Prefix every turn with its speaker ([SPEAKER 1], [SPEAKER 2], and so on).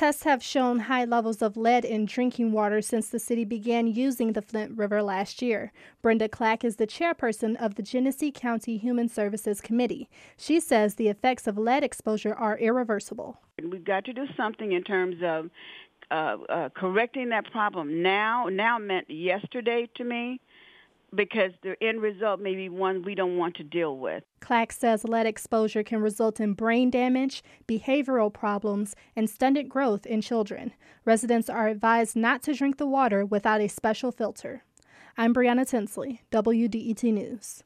[SPEAKER 1] Tests have shown high levels of lead in drinking water since the city began using the Flint River last year. Brenda Clack is the chairperson of the Genesee County Human Services Committee. She says the effects of lead exposure are irreversible.
[SPEAKER 2] We've got to do something in terms of uh, uh, correcting that problem now. Now meant yesterday to me because the end result may be one we don't want to deal with.
[SPEAKER 1] Clack says lead exposure can result in brain damage, behavioral problems, and stunted growth in children. Residents are advised not to drink the water without a special filter. I'm Brianna Tinsley, WDET News.